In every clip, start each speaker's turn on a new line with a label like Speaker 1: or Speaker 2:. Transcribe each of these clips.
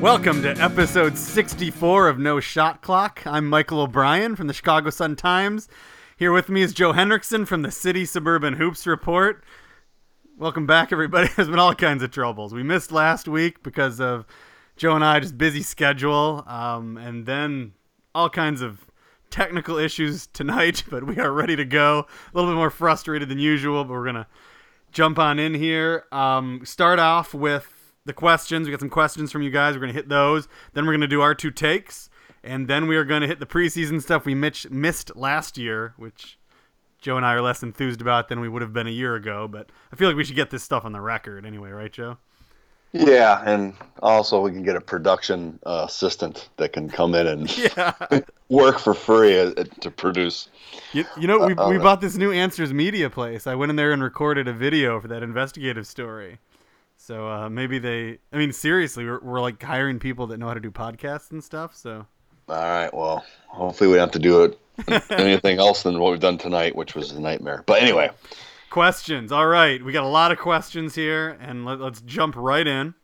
Speaker 1: Welcome to episode 64 of No Shot Clock. I'm Michael O'Brien from the Chicago Sun Times. Here with me is Joe Henricksen from the City Suburban Hoops Report. Welcome back, everybody. There's been all kinds of troubles. We missed last week because of Joe and I just busy schedule, um, and then all kinds of technical issues tonight. But we are ready to go. A little bit more frustrated than usual, but we're gonna jump on in here. Um, start off with the questions. We got some questions from you guys. We're going to hit those. Then we're going to do our two takes. And then we are going to hit the preseason stuff we mitch- missed last year, which Joe and I are less enthused about than we would have been a year ago. But I feel like we should get this stuff on the record anyway, right, Joe?
Speaker 2: Yeah, and also we can get a production uh, assistant that can come in and
Speaker 1: Yeah.
Speaker 2: work for free uh, to produce.
Speaker 1: You, you know, we,
Speaker 2: Uh,
Speaker 1: we
Speaker 2: uh,
Speaker 1: bought this new Answers Media place. I went in there and recorded a video for that investigative story. So uh, maybe they, I mean, seriously, we're, we're like hiring people that know how to do podcasts and stuff. So
Speaker 2: All right, well, hopefully we don't have to do it anything else than what we've done tonight, which was a nightmare. But anyway,
Speaker 1: Questions. All right, we got a lot of questions here, and let, us jump right in.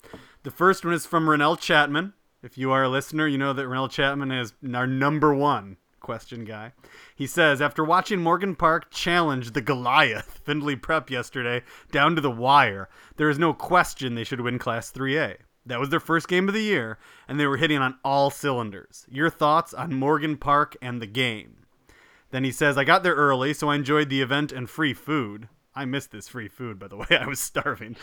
Speaker 1: The first one is from Renell Chapman. If you are a listener, you know that Renell Chapman is our number one question guy. He says, after watching Morgan Park challenge the Goliath Findlay Prep yesterday down to the wire, there is no question they should win Class 3A. That was their first game of the year, and they were hitting on all cylinders. Your thoughts on Morgan Park and the game? Then he says, I got there early, so I enjoyed the event and free food. I missed this free food, by the way. I was starving.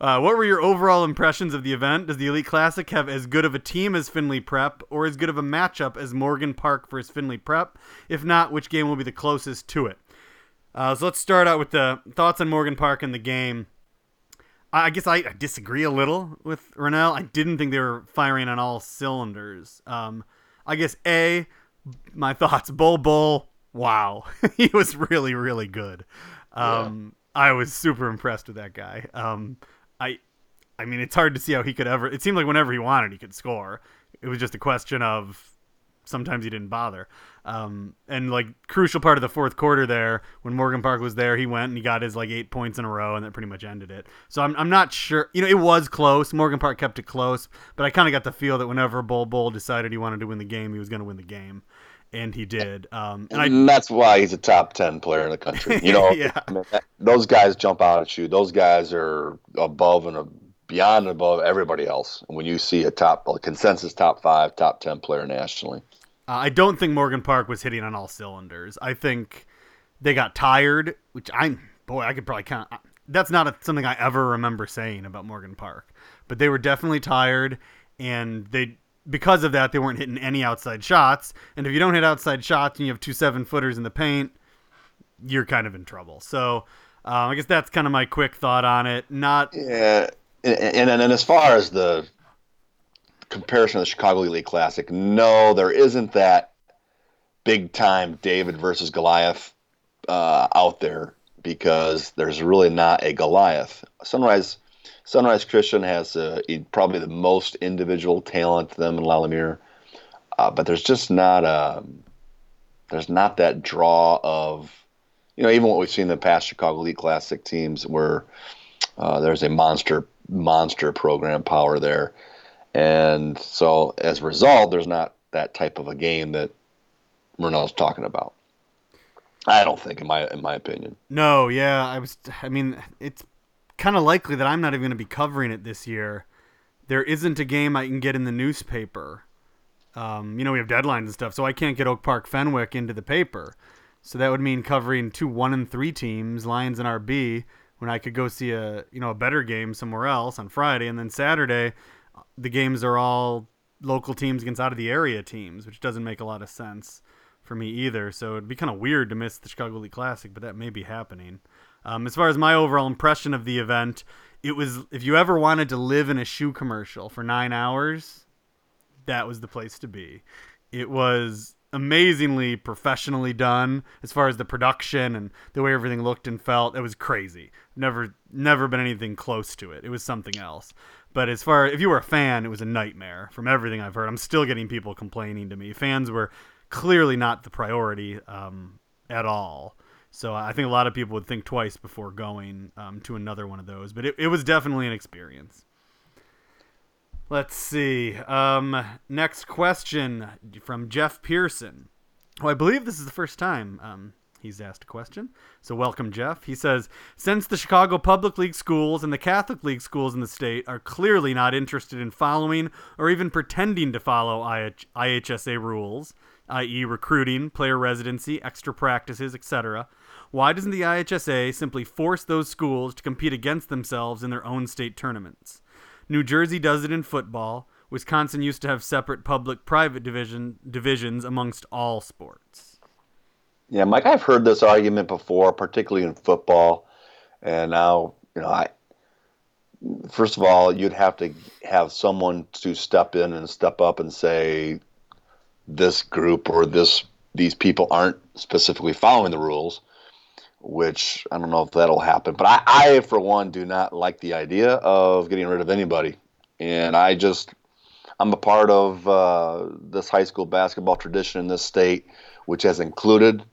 Speaker 1: Uh, what were your overall impressions of the event? Does the Elite Classic have as good of a team as Findlay Prep, or as good of a matchup as Morgan Park versus Findlay Prep? If not, which game will be the closest to it? Uh, so let's start out with the thoughts on Morgan Park and the game. I guess I, I disagree a little with Rennell. I didn't think they were firing on all cylinders. Um, I guess A, my thoughts. Bol Bol, wow, he was really really good. Um, I was super impressed with that guy. Um, I, I mean, it's hard to see how he could ever. It seemed like whenever he wanted, he could score. It was just a question of sometimes he didn't bother. Um, and like crucial part of the fourth quarter there, when Morgan Park was there, he went and he got his like eight points in a row, and that pretty much ended it. So I'm, I'm not sure. You know, it was close. Morgan Park kept it close, but I kind of got the feel that whenever Bol Bol decided he wanted to win the game, he was going to win the game, and he did. Um, and I
Speaker 2: and that's why he's a top 10 player in the country. You know,
Speaker 1: Yeah.
Speaker 2: I mean, that- those guys jump out at you. Those guys are above and beyond and above everybody else. And when you see a top, a consensus top five, top 10 player nationally.
Speaker 1: Uh, I don't think Morgan Park was hitting on all cylinders. I think they got tired, which I'm boy, I could probably count. That's not a, something I ever remember saying about Morgan Park, but they were definitely tired, and they because of that they weren't hitting any outside shots. And if you don't hit outside shots and you have two seven footers in the paint, you're kind of in trouble. So um, I guess that's kind of my quick thought on it. Not
Speaker 2: Yeah, and, and and as far as the comparison of the Chicago Elite Classic, no, there isn't that big time David versus Goliath uh, out there because there's really not a Goliath. Sunrise Sunrise Christian has uh, probably the most individual talent to them in Lalamere, uh, but there's just not a there's not that draw of you know even what we've seen in the past Chicago Elite Classic teams where uh, there's a monster monster program power there, and so as a result, there's not that type of a game that Murnell's talking about. I don't think, in my in my opinion.
Speaker 1: No, yeah, I was. I mean, it's kind of likely that I'm not even going to be covering it this year. There isn't a game I can get in the newspaper. Um, you know, we have deadlines and stuff, so I can't get Oak Park Fenwick into the paper. So that would mean covering two one and three teams, Lyons and RB, when I could go see a you know a better game somewhere else on Friday, and then Saturday, the games are all local teams against out of the area teams, which doesn't make a lot of sense for me either. So it'd be kind of weird to miss the Chicago Elite Classic, but that may be happening. Um, as far as my overall impression of the event, it was if you ever wanted to live in a shoe commercial for nine hours, that was the place to be. It was amazingly professionally done as far as the production and the way everything looked and felt. It was crazy. Never never been anything close to it. It was something else. But as far if you were a fan, it was a nightmare from everything I've heard. I'm still getting people complaining to me. Fans were clearly not the priority um, at all. So I think a lot of people would think twice before going um, to another one of those. But it, it was definitely an experience. Let's see. Um, next question from Jeff Pearson. I believe this is the first time um, he's asked a question. So welcome, Jeff. He says, since the Chicago Public League schools and the Catholic League schools in the state are clearly not interested in following or even pretending to follow IHSA rules, i.e., recruiting, player residency, extra practices, etc., why doesn't the IHSA simply force those schools to compete against themselves in their own state tournaments? New Jersey does it in football. Wisconsin used to have separate public-private division divisions amongst all sports.
Speaker 2: Yeah, Mike, I've heard this argument before, particularly in football, and now you know I. First of all, you'd have to have someone to step in and step up and say, this group or this these people aren't specifically following the rules, which I don't know if that'll happen. But I, I for one, do not like the idea of getting rid of anybody, and I just I'm a part of uh, this high school basketball tradition in this state, which has included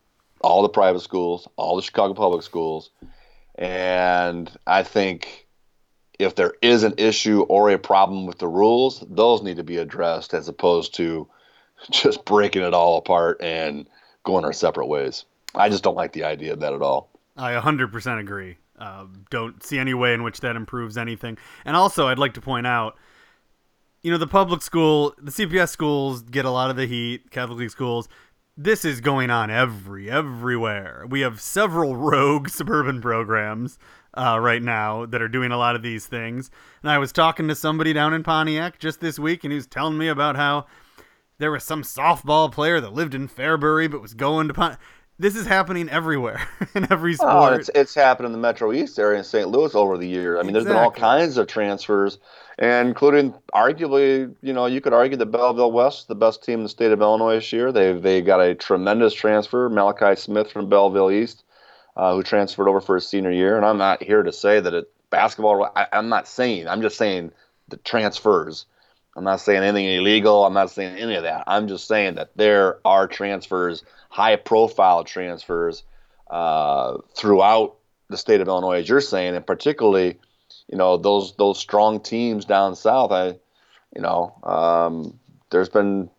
Speaker 2: all the private schools, all the Chicago public schools, and I think if there is an issue or a problem with the rules, those need to be addressed as opposed to just breaking it all apart and going our separate ways. I just don't like the idea of that at all.
Speaker 1: I 100% agree. Uh, don't see any way in which that improves anything. And also, I'd like to point out, you know, the public school, the CPS schools get a lot of the heat, Catholic League schools. This is going on every everywhere. We have several rogue suburban programs uh, right now that are doing a lot of these things. And I was talking to somebody down in Pontiac just this week, and he was telling me about how there was some softball player that lived in Fairbury but was going to this is happening everywhere in every sport. Oh,
Speaker 2: it's it's happened in the Metro East area in St. Louis over the years. I mean, exactly. there's been all kinds of transfers, and including arguably, you know, you could argue that Belleville West, the best team in the state of Illinois this year, they they got a tremendous transfer, Malachi Smith from Belleville East, uh, who transferred over for his senior year. And I'm not here to say that it basketball. I, I'm not saying. I'm just saying the transfers. I'm not saying anything illegal. I'm not saying any of that. I'm just saying that there are transfers, high profile transfers uh, throughout the state of Illinois, as you're saying, and particularly, you know, those those strong teams down south. I, you know, um, there's been,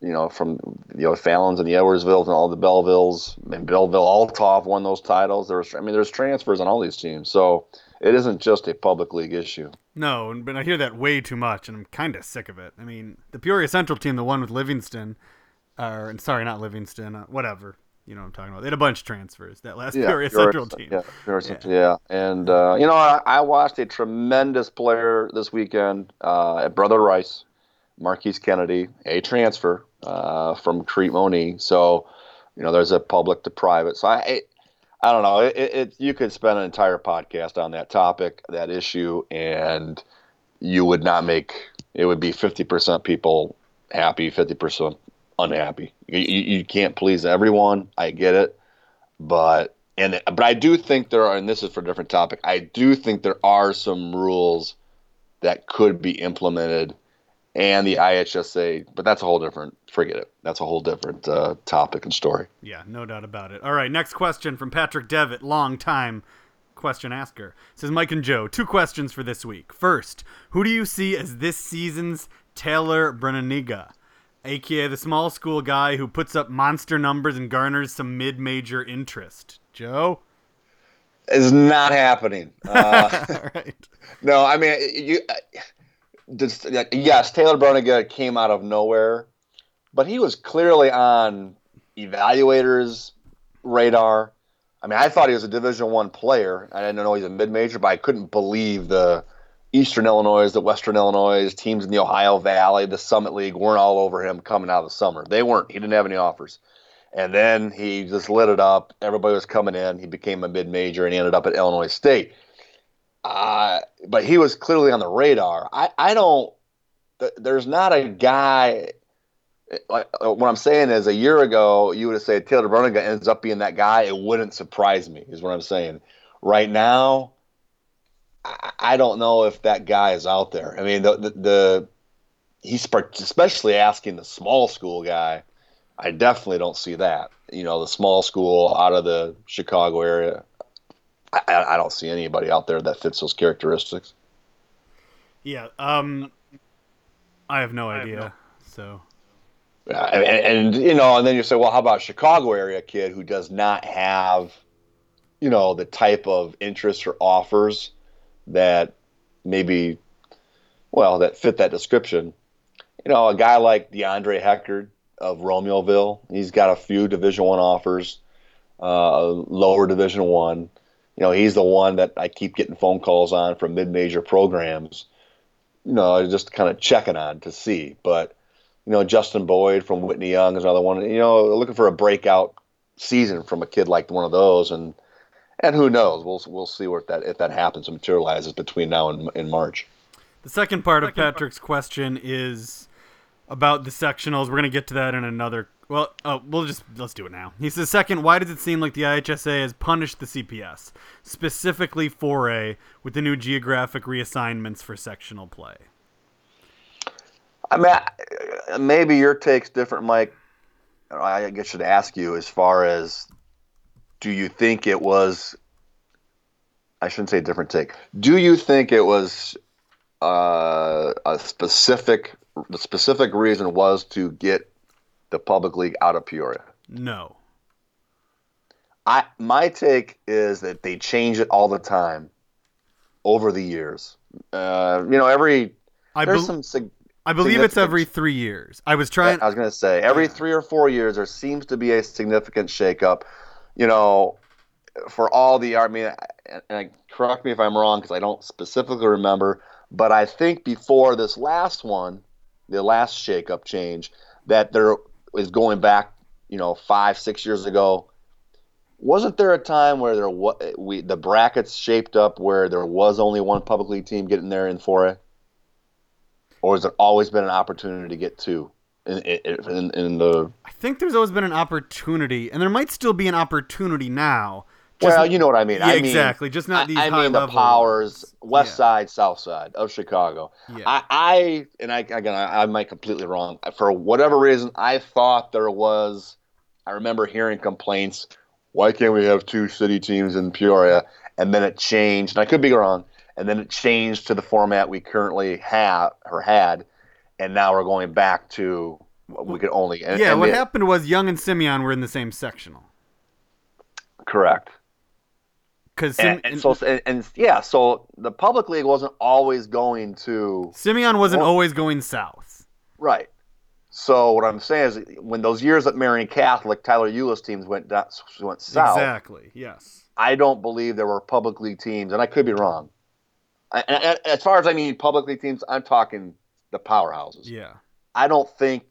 Speaker 2: you know, from you know Fallon's and the Edwardsvilles and all the Bellevilles and Belleville Althoff won those titles. There was, I mean, there's transfers on all these teams, so it isn't just a public league issue.
Speaker 1: No, but I hear that way too much, and I'm kind of sick of it. I mean, the Peoria Central team, the one with Livingston, or sorry, not Livingston, uh, whatever. You know what I'm talking about. They had a bunch of transfers. That last yeah, Peoria, Peoria Central team.
Speaker 2: Yeah, Peoria Central, yeah. yeah. And uh, you know, I, I, watched a tremendous player this weekend uh, at Brother Rice, Marquise Kennedy, a transfer uh, from Crete-Monee. So, you know, there's a public to private. So I, I don't know. It, it, you could spend an entire podcast on that topic, that issue, and you would not make it would be 50% people happy, 50% unhappy. You, you can't please everyone. I get it. But and but I do think there are and this is for a different topic. I do think there are some rules that could be implemented and the IHSA, but that's a whole different. Forget it. That's a whole different uh, topic and story.
Speaker 1: Yeah, no doubt about it. All right, next question from Patrick Devitt, long time question asker. It says Mike and Joe, two questions for this week. First, who do you see as this season's Taylor Bruninga, aka the small school guy who puts up monster numbers and garners some mid-major interest? Joe
Speaker 2: is not happening. Uh, right. No, I mean you yes, Taylor Bruninga came out of nowhere, but he was clearly on evaluators' radar. I mean, I thought he was a Division One player. I didn't know he's a mid-major, but I couldn't believe the Eastern Illinois, the Western Illinois teams in the Ohio Valley, the Summit League weren't all over him coming out of the summer. They weren't. He didn't have any offers. And then he just lit it up. Everybody was coming in. He became a mid-major and he ended up at Illinois State. Uh, but he was clearly on the radar. I, I don't. There's not a guy. Like what I'm saying is, a year ago, you would have said Taylor Bruninga ends up being that guy. It wouldn't surprise me. Is what I'm saying. Right now, I, I don't know if that guy is out there. I mean, the the, the he's especially asking the small school guy. I definitely don't see that. You know, the small school out of the Chicago area. I, I don't see anybody out there that fits those characteristics.
Speaker 1: Yeah. Um, I have no idea. Have no... So.
Speaker 2: Yeah, and, and, you know, and then you say, well, how about Chicago area kid who does not have, you know, the type of interest or offers that maybe, well, that fit that description. You know, a guy like DeAndre Heckard of Romeoville, he's got a few Division One offers, uh, lower Division One. You know, he's the one that I keep getting phone calls on from mid-major programs. You know, just kind of checking on to see. But you know, Justin Boyd from Whitney Young is another one. You know, looking for a breakout season from a kid like one of those, and and who knows? We'll we'll see what that if that happens and materializes between now and in March.
Speaker 1: The second part of Patrick's question is about the sectionals. We're gonna get to that in another. Well, oh, we'll just let's do it now. He says, second, why does it seem like the IHSA has punished the CPS, specifically 4A, with the new geographic reassignments for sectional play?
Speaker 2: I mean, maybe your take's different, Mike. I guess should ask you as far as do you think it was I shouldn't say different take. Do you think it was uh, a specific the specific reason was to get the public league out of Peoria?
Speaker 1: No.
Speaker 2: I my take is that they change it all the time over the years. Uh, you know, every
Speaker 1: I there's be- some I believe it's every three years. I was trying.
Speaker 2: I was going to say every three or four years there seems to be a significant shakeup. You know, for all the I mean, and correct me if I'm wrong because I don't specifically remember, but I think before this last one, the last shakeup change, that there is going back, you know, five six years ago. Wasn't there a time where there we the brackets shaped up where there was only one public league team getting there in 4A? or has it always been an opportunity to get two? In, in, in, the
Speaker 1: I think there's always been an opportunity, and there might still be an opportunity now.
Speaker 2: Just, well, you know what I mean.
Speaker 1: Yeah,
Speaker 2: I
Speaker 1: mean, exactly. Just not these.
Speaker 2: I,
Speaker 1: I
Speaker 2: mean the powers, west yeah. side, south side of Chicago. Yeah. I, I and I again, I, I might completely wrong. For whatever reason, I thought there was. I remember hearing complaints. Why can't we have two city teams in Peoria? And then it changed, and I could be wrong and then it changed to the format we currently have or had, and now we're going back to we could only.
Speaker 1: And, yeah, and what it, happened was Young and Simeon were in the same sectional.
Speaker 2: Correct.
Speaker 1: Because
Speaker 2: and, and, so and, and, yeah, so the public league wasn't always going to
Speaker 1: Simeon wasn't well, always going south.
Speaker 2: Right. So what I'm saying is, when those years at Marian Catholic, Tyler Ulis teams went down, went south.
Speaker 1: Exactly. Yes.
Speaker 2: I don't believe there were public league teams, and I could be wrong as far as I mean publicly teams, I'm talking the powerhouses.
Speaker 1: Yeah.
Speaker 2: I don't think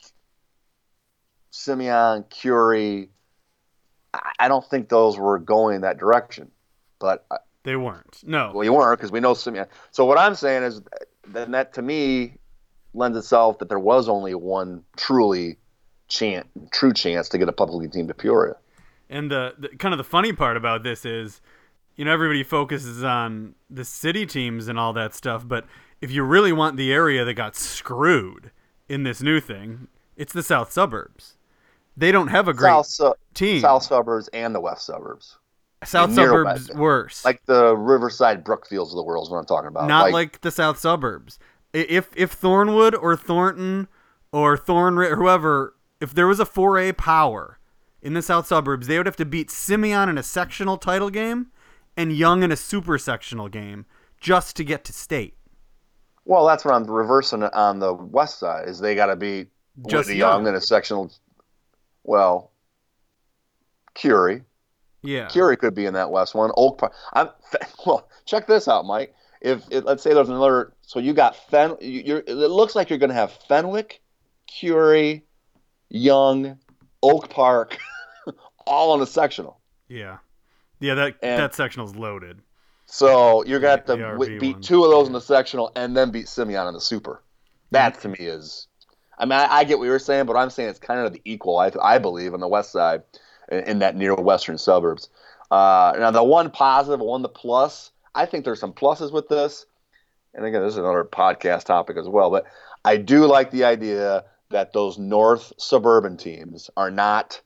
Speaker 2: Simeon, Curie, I don't think those were going in that direction. But
Speaker 1: they weren't. No.
Speaker 2: Well, you weren't because we know Simeon. So what I'm saying is, then that to me lends itself that there was only one truly chance, true chance to get a publicly team to Peoria.
Speaker 1: And the, the kind of the funny part about this is you know everybody focuses on the city teams and all that stuff, but if you really want the area that got screwed in this new thing, it's the south suburbs. They don't have a great south su- team.
Speaker 2: South suburbs and the west suburbs.
Speaker 1: South suburbs west. worse.
Speaker 2: Like the Riverside Brookfields of the world is what I'm talking about.
Speaker 1: Not like, like the south suburbs. If if Thornwood or Thornton or Thorn or whoever, if there was a 4A power in the south suburbs, they would have to beat Simeon in a sectional title game and Young in a super sectional game just to get to state.
Speaker 2: Well, that's what I'm reversing on the west side. Is they got to beat just Whitney Young. Young in a sectional. Well, Curie.
Speaker 1: Yeah.
Speaker 2: Curie could be in that west one. Oak Park. I'm well. Check this out, Mike. If it, let's say there's another, so you got Fen. You're, it looks like you're going to have Fenwick, Curie, Young, Oak Park, all in a sectional.
Speaker 1: Yeah. Yeah, that and that sectional is loaded.
Speaker 2: So you're gonna w- beat two of those in the sectional and then beat Simeon in the super. That mm. to me is, I mean, I, I, get what you're saying, but I'm saying it's kind of the equal. I, I believe on the west side, in, that near western suburbs. Uh, now the one positive, one the plus. I think there's some pluses with this, and again, this is another podcast topic as well. But I do like the idea that those north suburban teams are not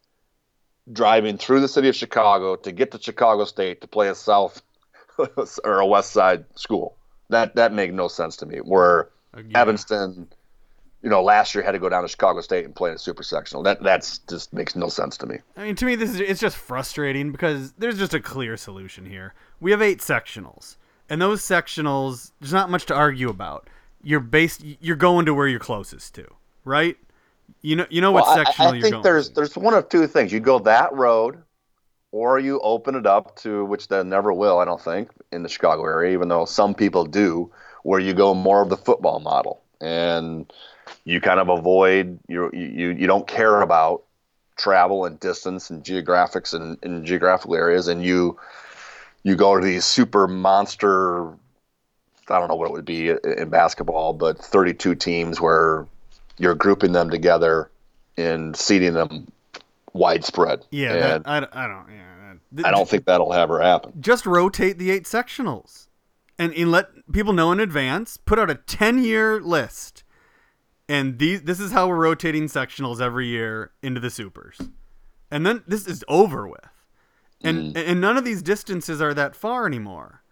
Speaker 2: driving through the city of Chicago to get to Chicago State to play a south or a west side school. That that made no sense to me. Where
Speaker 1: Yeah.
Speaker 2: Evanston, you know, last year had to go down to Chicago State and play in a super sectional. That that's just makes no sense to me.
Speaker 1: I mean, to me, this is it's just frustrating because there's just a clear solution here. We have eight sectionals, and those sectionals, there's not much to argue about. You're based, you're going to where you're closest to, right? You know, you know what
Speaker 2: Well, I-
Speaker 1: sectional
Speaker 2: I, I
Speaker 1: you're
Speaker 2: think there's
Speaker 1: to.
Speaker 2: there's one of two things. You go that road, or you open it up to which they never will. I don't think in the Chicago area, even though some people do, where you go more of the football model and you kind of avoid you you you don't care about travel and distance and geographics and, and geographical areas, and you you go to these super monster. I don't know what it would be in basketball, but 32 teams where you're grouping them together and seeding them widespread.
Speaker 1: yeah, that, I, don't- I don't. Yeah, that-
Speaker 2: I don't think that'll ever happen.
Speaker 1: just rotate the eight sectionals and, and let people know in advance put out a 10 year list and these this is how we're rotating sectionals every year into the supers and then this is over with and
Speaker 2: Mm.
Speaker 1: and none of these distances are that far anymore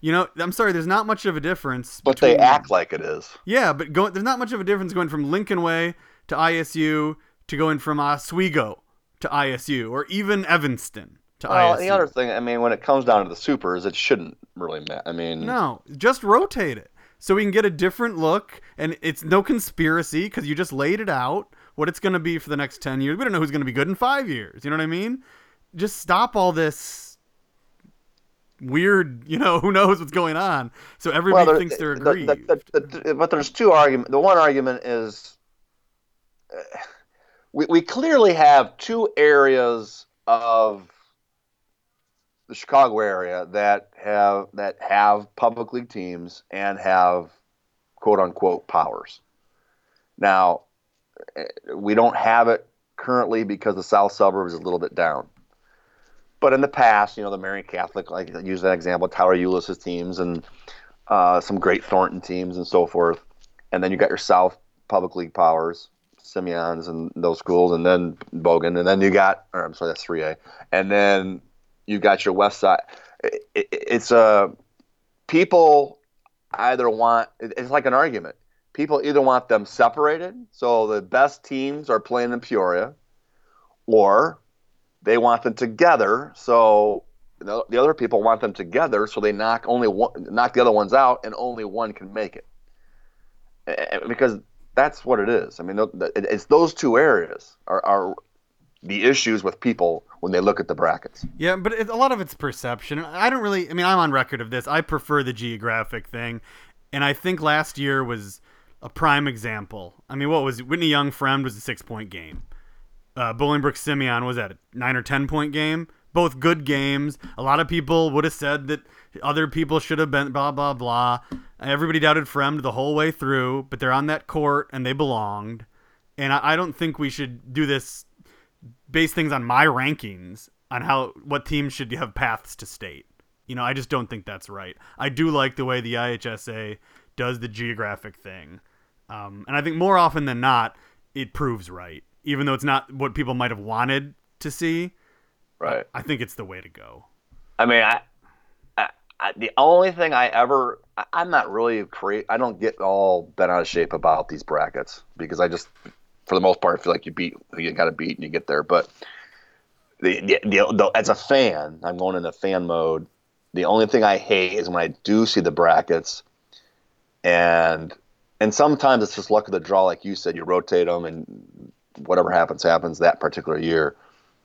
Speaker 1: you know i'm sorry there's not much of a difference
Speaker 2: But they act like it is.
Speaker 1: yeah but go, there's not much of a difference going from lincoln way to isu to going from oswego to isu or even evanston to
Speaker 2: Well,
Speaker 1: isu
Speaker 2: the other thing, I mean, when it comes down to the supers, it shouldn't really matter. I mean,
Speaker 1: No, just rotate it so we can get a different look, and it's no conspiracy because you just laid it out what it's going to be for the next ten years. We don't know who's going to be good in five years. You know what I mean? Just stop all this weird. You know, who knows what's going on? So everybody
Speaker 2: there-
Speaker 1: thinks they're
Speaker 2: the-
Speaker 1: aggrieved.
Speaker 2: the- the- the- but there's two arguments. The one argument is uh, we, we clearly have two areas of the Chicago area that have that have public league teams and have quote unquote powers. Now, eh, we don't have it currently because the south suburbs is a little bit down. But in the past, you know, the Marian Catholic, like I use that example, Tyler Ulis teams and uh, some great Thornton teams and so forth. And then you got your South Public League powers, Simeons and those schools, and then Bogan, and then you got, or I'm sorry, that's 3A, and then you got your West Side. It, it, it's a people either want. It's like an argument. People either want them separated, so the best teams are playing in Peoria, or they want them together, so the, the other people want them together, so they knock only one, knock the other ones out, and only one can make it. Because that's what it is. I mean, it's those two areas are, are the issues with people when they look at the brackets.
Speaker 1: Yeah, but it, a lot of it's perception. I don't really. I mean, I'm on record of this. I prefer the geographic thing, and I think last year was a prime example. I mean, what was it? Whitney Young Fremd was a six point game. Uh, Bolingbrook Simeon was that a nine or ten point game. Both good games. A lot of people would have said that other people should have been blah blah blah. Everybody doubted Fremd the whole way through, but they're on that court and they belonged. And I, I don't think we should do this base things on my rankings on how what teams should have paths to state. You know, I just don't think that's right. I do like the way the IHSA does the geographic thing, um, and I think more often than not, it proves right. Even though it's not what people might have wanted to see,
Speaker 2: Right.
Speaker 1: I think it's the way to go.
Speaker 2: I mean, I, I, I the only thing I ever, I, I'm not really create. I don't get all bent out of shape about these brackets because I just, for the most part, I feel like you beat, you got to beat and you get there. But the, the, the, as a fan, I'm going into fan mode. The only thing I hate is when I do see the brackets, and and sometimes it's just luck of the draw, like you said. You rotate them, and whatever happens, happens that particular year.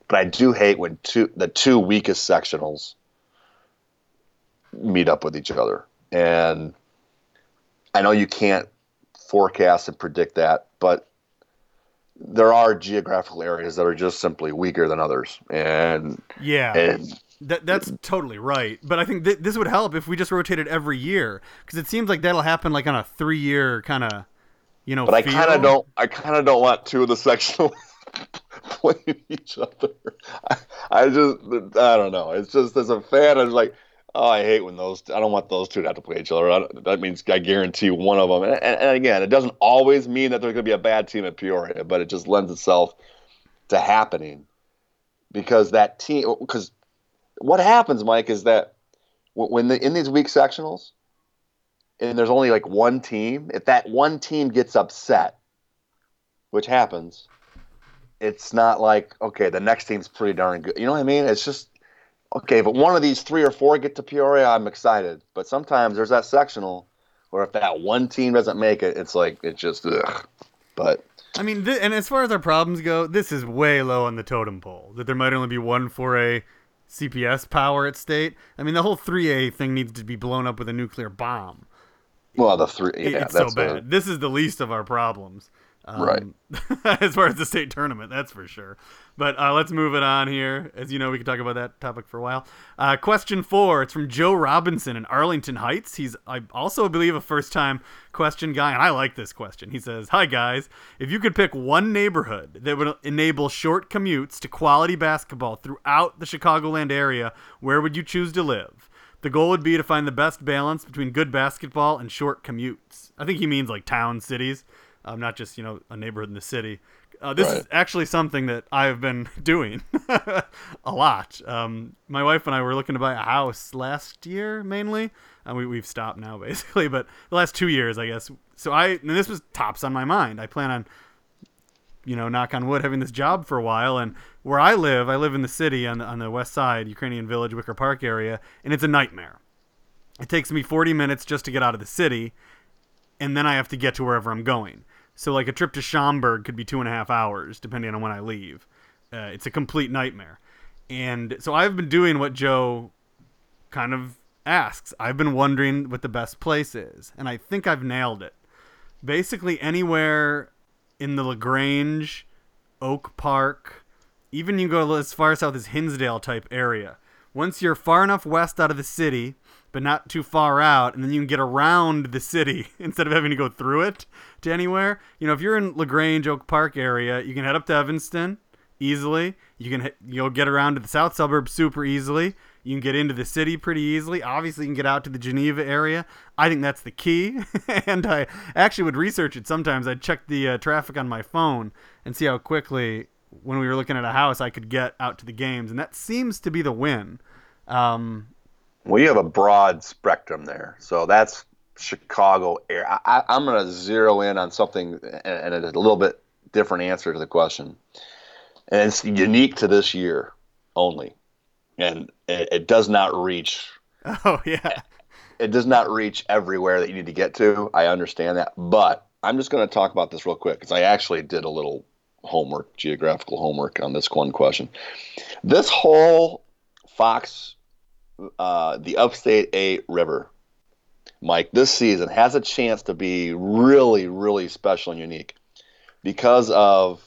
Speaker 2: But I do hate when two the two weakest sectionals meet up with each other. And I know you can't forecast and predict that, but there are geographical areas that are just simply weaker than others. And
Speaker 1: Yeah,
Speaker 2: and
Speaker 1: that, that's totally right. But I think th- this would help if we just rotated every year because it seems like that'll happen like on a three-year kind of, you know.
Speaker 2: but I kind of don't I kind of don't want two of the sectionals playing each other. I, I just I don't know. It's just as a fan, I'm like, Oh, I hate when those. I don't want those two to have to play each other. That means I guarantee one of them. And, and, and again, it doesn't always mean that there's going to be a bad team at Peoria, but it just lends itself to happening because that team. Because what happens, Mike, is that when the in these week sectionals, and there's only like one team, if that one team gets upset, which happens, it's not like okay, the next team's pretty darn good. You know what I mean? It's just okay. But one of these three or four get to Peoria, I'm excited. But sometimes there's that sectional where if that one team doesn't make it, it's like it just ugh. But
Speaker 1: I mean, th- and as far as our problems go, this is way low on the totem pole. That there might only be one 4A CPS power at state. I mean, the whole 3A thing needs to be blown up with a nuclear bomb.
Speaker 2: Well, the three, yeah,
Speaker 1: it's so bad. A... This is the least of our problems.
Speaker 2: Um, right.
Speaker 1: as far as the state tournament, that's for sure. But uh, let's move it on here. As you know, we can talk about that topic for a while. Uh, question four. It's from Joe Robinson in Arlington Heights. He's, I also believe, a first time question guy, and I like this question. He says, Hi, guys. If you could pick one neighborhood that would enable short commutes to quality basketball throughout the Chicagoland area, where would you choose to live? The goal would be to find the best balance between good basketball and short commutes. I think he means like town cities um, not just you know a neighborhood in the city. Uh, this right. is actually something that I've been doing a lot. Um, my wife and I were looking to buy a house last year, mainly, and we, we've stopped now basically. But the last two years, I guess. So I and this was tops on my mind. I plan on, you know, knock on wood, having this job for a while. And where I live, I live in the city on the, on the west side, Ukrainian Village, Wicker Park area, and it's a nightmare. It takes me 40 minutes just to get out of the city, and then I have to get to wherever I'm going. So like a trip to Schaumburg could be two and a half hours, depending on when I leave. Uh, it's a complete nightmare. And so I've been doing what Joe kind of asks. I've been wondering what the best place is, and I think I've nailed it. Basically, anywhere in the Lagrange, Oak Park, even you go as far south as Hinsdale type area. Once you're far enough west out of the city, but not too far out, and then you can get around the city instead of having to go through it to anywhere. You know, if you're in Lagrange, Oak Park area, you can head up to Evanston easily. You can you'll get around to the south suburbs super easily. You can get into the city pretty easily. Obviously, you can get out to the Geneva area. I think that's the key. and I actually would research it sometimes. I'd check the uh, traffic on my phone and see how quickly, when we were looking at a house, I could get out to the games. And that seems to be the win. Um,
Speaker 2: well, you have a broad spectrum there. So that's Chicago area. I, am going to zero in on something and, a little bit different answer to the question. And it's unique to this year only. And it, it does not reach.
Speaker 1: Oh, yeah.
Speaker 2: It does not reach everywhere that you need to get to. I understand that. But I'm just going to talk about this real quick because I actually did a little homework, geographical homework on this one question. This whole Fox, uh, the Upstate 8 River Mike, this season has a chance to be really, really special and unique because of,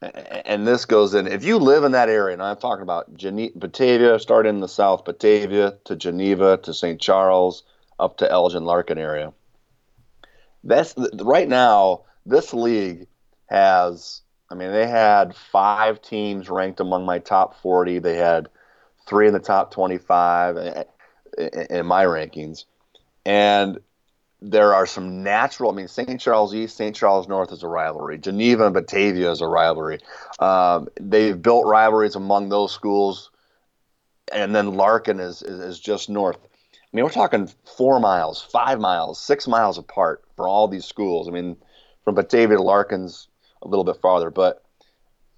Speaker 2: and this goes in, if you live in that area, and I'm talking about Batavia, starting in the south, Batavia to Geneva to St. Charles, up to Elgin Larkin area. That's right now, this league has, I mean, they had five teams ranked among my top 40. They had three in the top 25 eh, eh, in my rankings. And there are some natural. I mean, St. Charles East, St. Charles North is a rivalry. Geneva and Batavia is a rivalry. Um, they've built rivalries among those schools, and then Larkin is, is, is just north. I mean, we're talking four miles, five miles, six miles apart for all these schools. I mean, from Batavia to Larkin's a little bit farther, but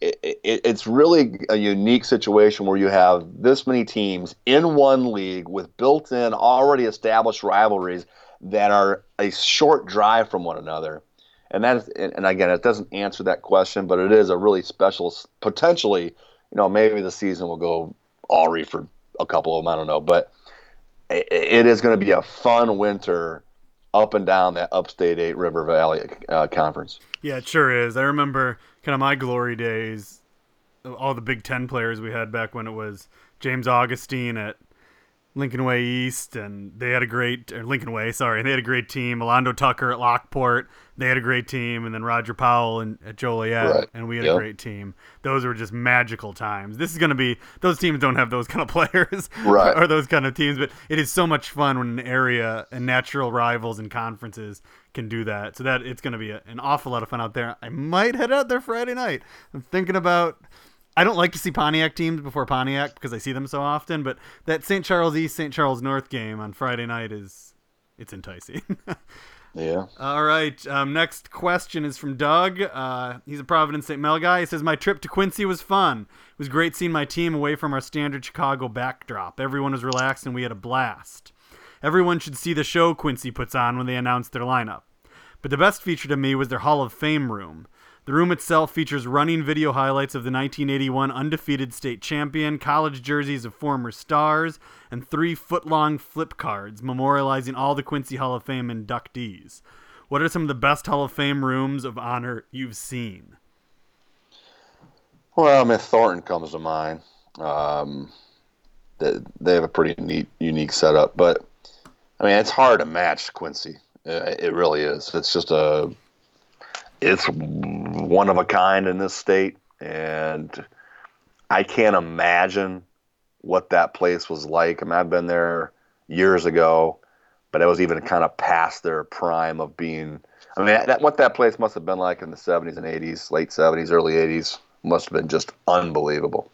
Speaker 2: it, it, it's really a unique situation where you have this many teams in one league with built-in, already established rivalries that are a short drive from one another. And that is, and again, it doesn't answer that question, but it is a really special, potentially, you know, maybe the season will go Alry for a couple of them, I don't know, but it, it is going to be a fun winter up and down that upstate eight River Valley uh, conference.
Speaker 1: Yeah, it sure is. I remember kind of my glory days, all the Big Ten players we had back when it was James Augustine at Lincoln Way East, and they had a great or Lincoln Way, sorry, and they had a great team. Alondo Tucker at Lockport, they had a great team, and then Roger Powell and at Joliet,
Speaker 2: Right.
Speaker 1: and we had
Speaker 2: Yep.
Speaker 1: a great team. Those were just magical times. This is going to be those teams don't have those kind of players,
Speaker 2: Right.
Speaker 1: or those kind of teams, but it is so much fun when an area and natural rivals and conferences can do that. So that it's going to be a, an awful lot of fun out there. I might head out there Friday night. I'm thinking about. I don't like to see Pontiac teams before Pontiac because I see them so often, but that St. Charles East St. Charles North game on Friday night is it's enticing.
Speaker 2: Yeah.
Speaker 1: All right. Um, next question is from Doug. Uh, he's a Providence St. Mel guy. He says, My trip to Quincy was fun. It was great seeing my team away from our standard Chicago backdrop. Everyone was relaxed and we had a blast. Everyone should see the show Quincy puts on when they announce their lineup. But the best feature to me was their Hall of Fame room. The room itself features running video highlights of the 1981 undefeated state champion, college jerseys of former stars, and three foot long flip cards memorializing all the Quincy Hall of Fame inductees. What are some of the best Hall of Fame rooms of honor you've seen?
Speaker 2: Well, mean, Thornton comes to mind. Um, they, they have a pretty neat, unique setup, but I mean, it's hard to match Quincy. Uh, It really is. It's just a, it's one of a kind in this state, and I can't imagine what that place was like. I mean, I've been there years ago, but it was even kind of past their prime of being. I mean, that, what that place must have been like in the 70s and 80s, late 70s, early 80s, must have been just unbelievable.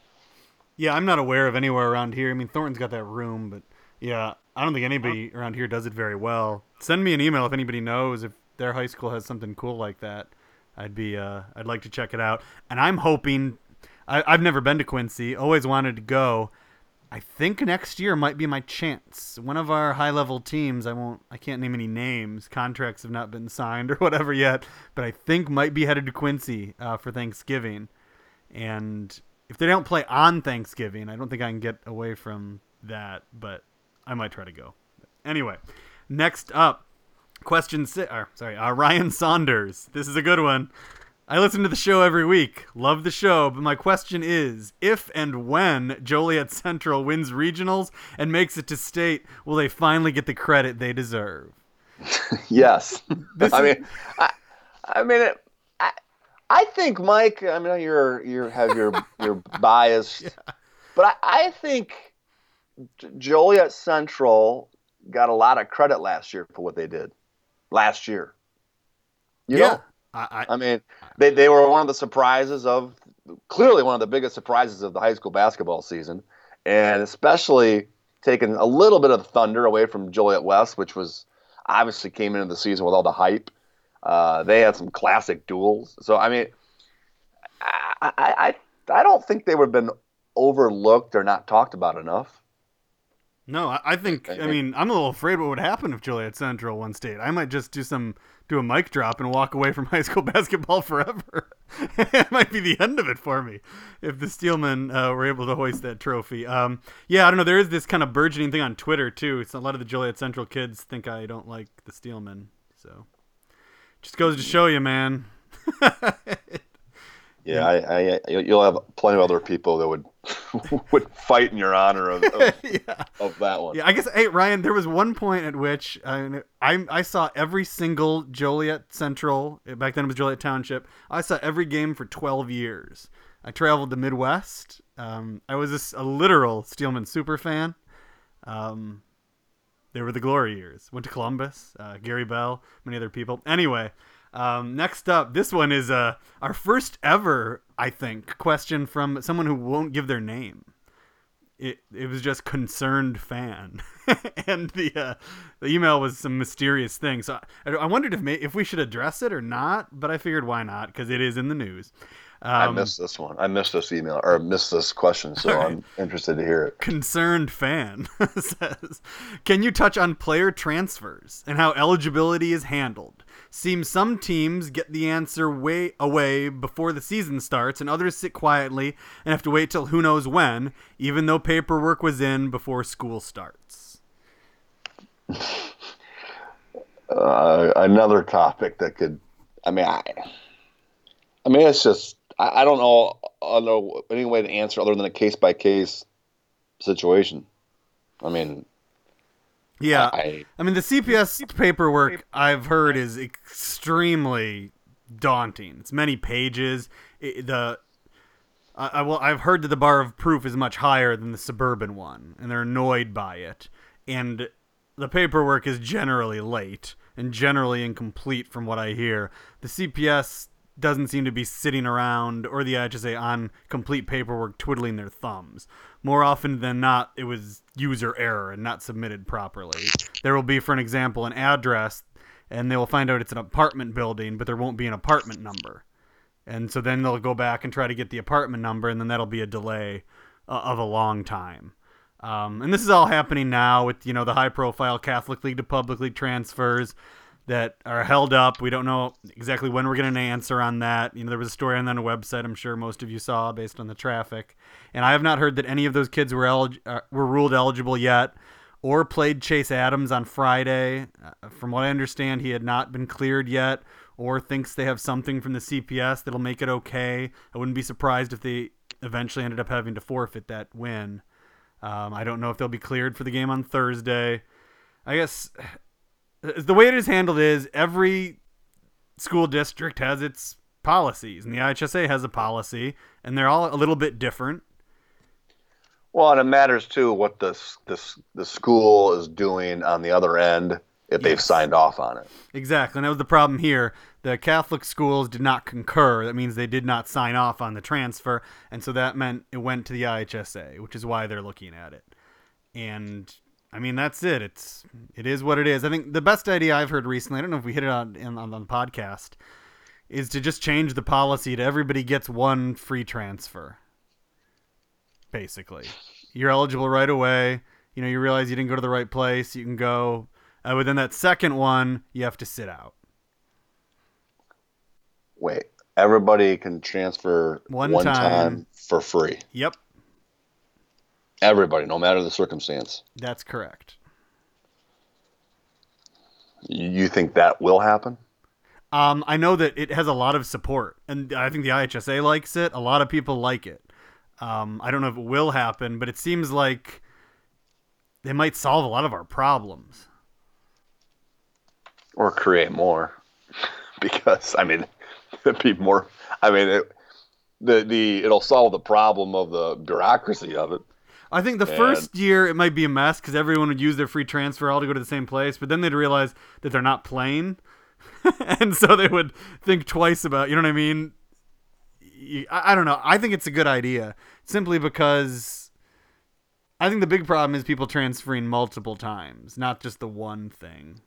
Speaker 1: Yeah, I'm not aware of anywhere around here. I mean, Thornton's got that room, but yeah, I don't think anybody around here does it very well. Send me an email if anybody knows if their high school has something cool like that. I'd be, uh, I'd like to check it out. And I'm hoping, I, I've never been to Quincy, always wanted to go. I think next year might be my chance. One of our high level teams, I won't, I can't name any names. Contracts have not been signed or whatever yet, but I think might be headed to Quincy uh, for Thanksgiving. And if they don't play on Thanksgiving, I don't think I can get away from that, but I might try to go. Anyway, next up, question six. Or, sorry, uh, Ryan Saunders. This is a good one. I listen to the show every week. Love the show, but my question is if and when Joliet Central wins regionals and makes it to state, will they finally get the credit they deserve?
Speaker 2: Yes, I mean, I, I mean, it, I, I think Mike. I mean, you're you have your your bias, but I, I think Joliet Central got a lot of credit last year for what they did last year. You
Speaker 1: yeah.
Speaker 2: know,
Speaker 1: I, I,
Speaker 2: I mean, they they were one of the surprises of clearly one of the biggest surprises of the high school basketball season, and especially taking a little bit of thunder away from Joliet West, which was obviously came into the season with all the hype. Uh, they had some classic duels, so I mean, I I I, I don't think they would have been overlooked or not talked about enough.
Speaker 1: No, I, I think. I mean, I'm a little afraid what would happen if Joliet Central won state. I might just do some do a mic drop and walk away from high school basketball forever. it might be the end of it for me if the Steelmen uh, were able to hoist that trophy. Um, yeah, I don't know. There is this kind of burgeoning thing on Twitter too. It's a lot of the Joliet Central kids think I don't like the Steelmen, so just goes to show you, man.
Speaker 2: Yeah, I, I, you'll have plenty of other people that would would fight in your honor of, of,
Speaker 1: yeah.
Speaker 2: of that one.
Speaker 1: Yeah, I guess. Hey, Ryan, there was one point at which I, I I saw every single Joliet Central. Back then it was Joliet Township. I saw every game for twelve years. I traveled the Midwest. Um, I was a literal Steelman super fan. Um, they were the glory years. Went to Columbus. Uh, Gary Bell, many other people. Anyway, um, next up, this one is uh, our first ever, I think, question from someone who won't give their name it it was just concerned fan, and the uh, the email was some mysterious thing. So I, I wondered if may, if we should address it or not, but I figured why not because it is in the news.
Speaker 2: I
Speaker 1: Um,
Speaker 2: missed this one. I missed this email or missed this question, so I'm interested to hear it.
Speaker 1: concerned fan says, "Can you touch on player transfers and how eligibility is handled? Seems some teams get the answer way away before the season starts, and others sit quietly and have to wait till who knows when, even though paperwork was in before school starts."
Speaker 2: Uh, another topic that could, I mean, I, I mean, it's just I, I don't know, I know any way to answer other than a case by case situation. I mean,
Speaker 1: Yeah,
Speaker 2: I,
Speaker 1: I mean the CPS paperwork I've heard is extremely daunting. It's many pages. It, the I, I will I've heard that the bar of proof is much higher than the suburban one, and they're annoyed by it. And the paperwork is generally late and generally incomplete, from what I hear. The CPS doesn't seem to be sitting around or the IHSA on complete paperwork twiddling their thumbs. More often than not, it was user error and not submitted properly. There will be, for an example, an address, and they will find out it's an apartment building, but there won't be an apartment number. And so then they'll go back and try to get the apartment number, and then that'll be a delay uh, of a long time. Um, and this is all happening now with you know the high-profile Catholic League to publicly transfers that are held up. We don't know exactly when we're getting an answer on that. You know, there was a story on that website I'm sure most of you saw based on the traffic, and I have not heard that any of those kids were elig- uh, were ruled eligible yet, or played Chase Adams on Friday. Uh, from what I understand, he had not been cleared yet, or thinks they have something from the CPS that'll make it okay. I wouldn't be surprised if they eventually ended up having to forfeit that win. Um, I don't know if they'll be cleared for the game on Thursday. I guess Uh, the way it is handled is every school district has its policies, and the IHSA has a policy, and they're all a little bit different.
Speaker 2: well, and it matters too what the the the school is doing on the other end if they've signed off on it.
Speaker 1: Exactly, and that was the problem here. The Catholic schools did not concur. That means they did not sign off on the transfer, and so that meant it went to the IHSA, which is why they're looking at it. And I mean, that's it. It's it is what it is. I think the best idea I've heard recently. I don't know if we hit it on in, on the podcast, is to just change the policy to everybody gets one free transfer. Basically, you're eligible right away. You know, you realize you didn't go to the right place. You can go. Uh, but then that second one, you have to sit out.
Speaker 2: Wait, everybody can transfer
Speaker 1: One
Speaker 2: one,
Speaker 1: time.
Speaker 2: time. for free.
Speaker 1: Yep,
Speaker 2: Everybody, no matter the circumstance.
Speaker 1: that's correct.
Speaker 2: You think that will happen?
Speaker 1: Um, I know that it has a lot of support, and I think the IHSA likes it. A lot of people like it. Um, I don't know if it will happen, but it seems like they might solve a lot of our problems.
Speaker 2: or create more because i mean it'd be more i mean it, the the it'll solve the problem of the bureaucracy of it
Speaker 1: I think the
Speaker 2: And-
Speaker 1: first year it might be a mess because everyone would use their free transfer all to go to the same place, but then they'd realize that they're not playing, and so they would think twice about. You know what I mean? I, I don't know. I think it's a good idea simply because I think the big problem is people transferring multiple times, not just the one thing.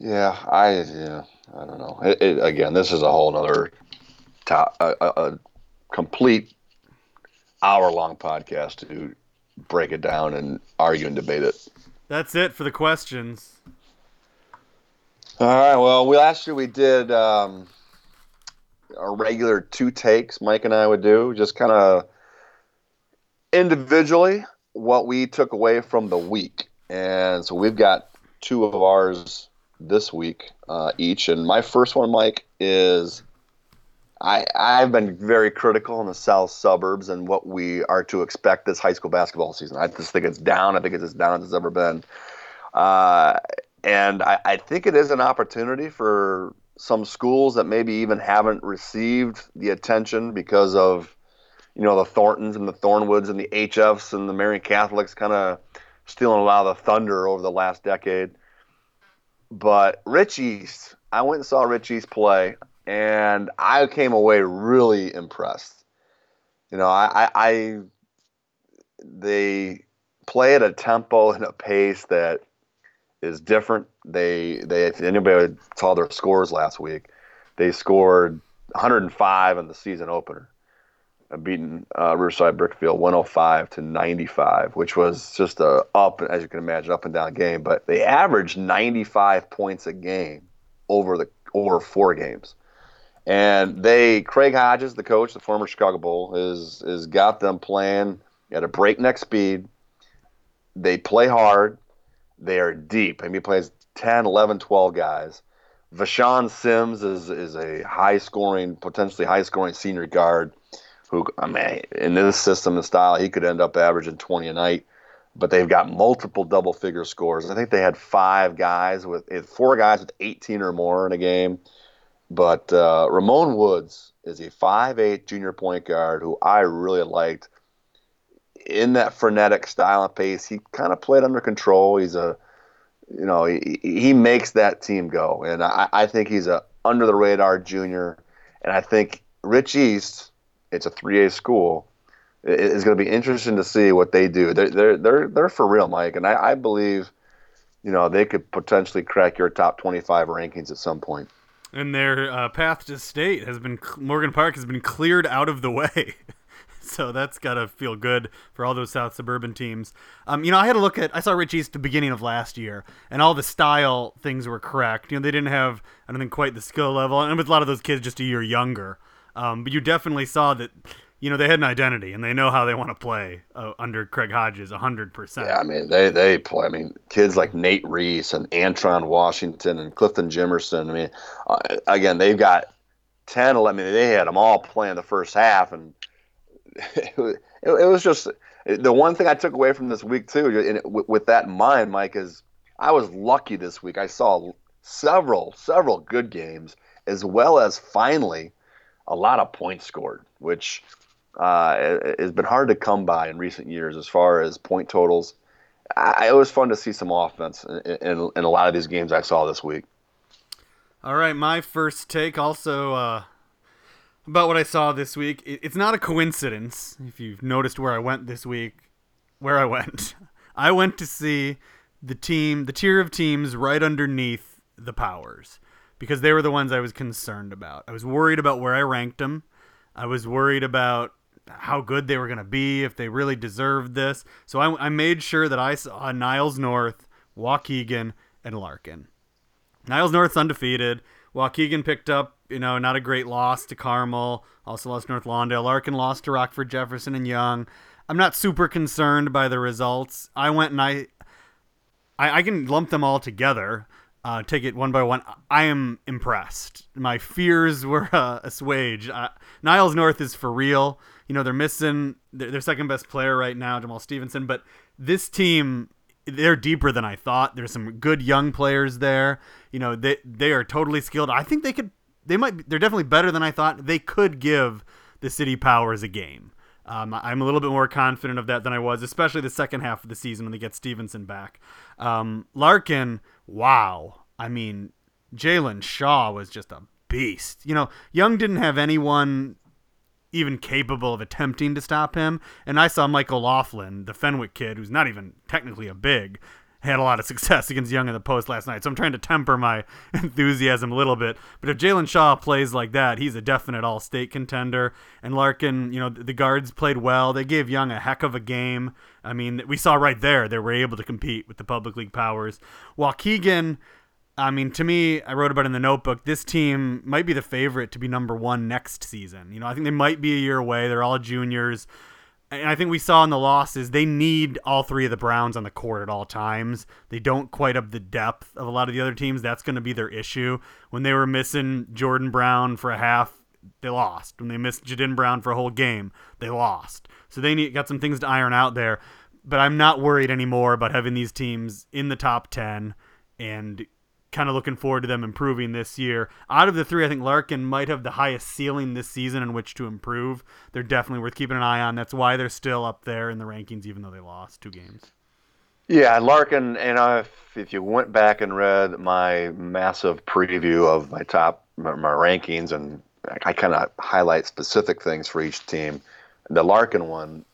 Speaker 2: yeah i yeah i don't know it, it, again this is a whole nother top a, a, a complete hour long podcast to break it down and argue and debate it
Speaker 1: That's it for the questions.
Speaker 2: all right well we last year we did um our regular two takes mike and i would do just kind of individually what we took away from the week. And so we've got two of ours this week uh, each. And my first one, Mike, is I, I've been very critical in the south suburbs and what we are to expect this high school basketball season. I just think it's down. I think it's as down as it's ever been. Uh, and I, I think it is an opportunity for some schools that maybe even haven't received the attention because of you know the Thorntons and the Thornwoods and the HFs and the Marian Catholics kind of stealing a lot of the thunder over the last decade. But Rich East, I went and saw Rich East play, and I came away really impressed. You know, I, I, I they play at a tempo and a pace that is different. They they if anybody saw their scores last week, they scored 105 in the season opener beating uh, Riverside Brookfield 105 to 95, which was just a up, as you can imagine, up and down game. But they averaged 95 points a game over the over four games, and they Craig Hodges, the coach, the former Chicago Bull, is is got them playing at a breakneck speed. They play hard. They are deep. I mean, he plays 10, 11, 12 guys. Vashawn Sims is is a high scoring, potentially high scoring senior guard who I mean in this system and style he could end up averaging 20 a night. but they've got multiple double figure scores. I think they had five guys with four guys with 18 or more in a game. But uh, Ramon Woods is a five-eight junior point guard who I really liked in that frenetic style and pace. He kind of played under control. He's a, you know, he, he makes that team go. And I, I think he's a under the radar junior. And I think Rich East, it's a 3A school, is going to be interesting to see what they do. They're, they're, they're, they're for real, Mike. And I, I believe, you know, they could potentially crack your top 25 rankings at some point
Speaker 1: and their uh, path to state has been Morgan Park has been cleared out of the way. so that's got to feel good for all those South suburban teams. Um, you know, I had a look at I saw Rich East the beginning of last year, and all the style things were correct. You know, they didn't have I don't think quite the skill level, and with a lot of those kids just a year younger. Um, but you definitely saw that you know they had an identity and they know how they want to play uh, under Craig Hodges hundred percent.
Speaker 2: Yeah, I mean they they play. I mean kids like Nate Reese and Antron Washington and Clifton Jimerson. I mean, uh, again they've got 10, 11. I mean, they had them all playing the first half, and it, it, it was just the one thing I took away from this week too. And it, with, with that in mind, Mike, is I was lucky this week. I saw several several good games as well as finally a lot of points scored, which uh, has been hard to come by in recent years as far as point totals. I, it was fun to see some offense in, in, in, a lot of these games I saw this week.
Speaker 1: All right, my first take also uh, about what I saw this week. It, it's not a coincidence if you've noticed where I went this week. Where I went, I went to see the team, the tier of teams right underneath the Powers, because they were the ones I was concerned about. I was worried about where I ranked them. I was worried about how good they were going to be, if they really deserved this. So I, I made sure that I saw uh, Niles North, Waukegan, and Larkin. Niles North's undefeated. Waukegan picked up, you know, not a great loss to Carmel. Also lost North Lawndale. Larkin lost to Rockford Jefferson and Young. I'm not super concerned by the results. I went and I, I, I can lump them all together. Uh, take it one by one. I am impressed. My fears were uh, assuaged. Uh, Niles North is for real you know they're missing their, their second best player right now, Jamal Stevenson. But this team, they're deeper than I thought. There's some good young players there. You know they they are totally skilled. I think they could. They might. They're definitely better than I thought. They could give the City Powers a game. Um, I'm a little bit more confident of that than I was, especially the second half of the season when they get Stevenson back. Um, Larkin, wow. I mean, Jalen Shaw was just a beast. You know, Young didn't have anyone even capable of attempting to stop him. And I saw Michael Laughlin, the Fenwick kid, who's not even technically a big, had a lot of success against Young in the post last night. So I'm trying to temper my enthusiasm a little bit. But if Jalen Shaw plays like that, he's a definite all state contender. And Larkin, you know, the guards played well. They gave Young a heck of a game. I mean, we saw right there they were able to compete with the public league powers. Waukegan I mean, to me, I wrote about in the notebook. This team might be the favorite to be number one next season. You know, I think they might be a year away. They're all juniors, and I think we saw in the losses they need all three of the Browns on the court at all times. They don't quite have the depth of a lot of the other teams. That's going to be their issue. When they were missing Jordan Brown for a half, they lost. When they missed Jadin Brown for a whole game, they lost. So they need got some things to iron out there. But I'm not worried anymore about having these teams in the top ten and kind of looking forward to them improving this year. Out of the three, I think Larkin might have the highest ceiling this season in which to improve. They're definitely worth keeping an eye on. That's why they're still up there in the rankings, even though they lost two games.
Speaker 2: Yeah, Larkin, and if, if you went back and read my massive preview of my top my, my rankings, and I kind of highlight specific things for each team, the Larkin one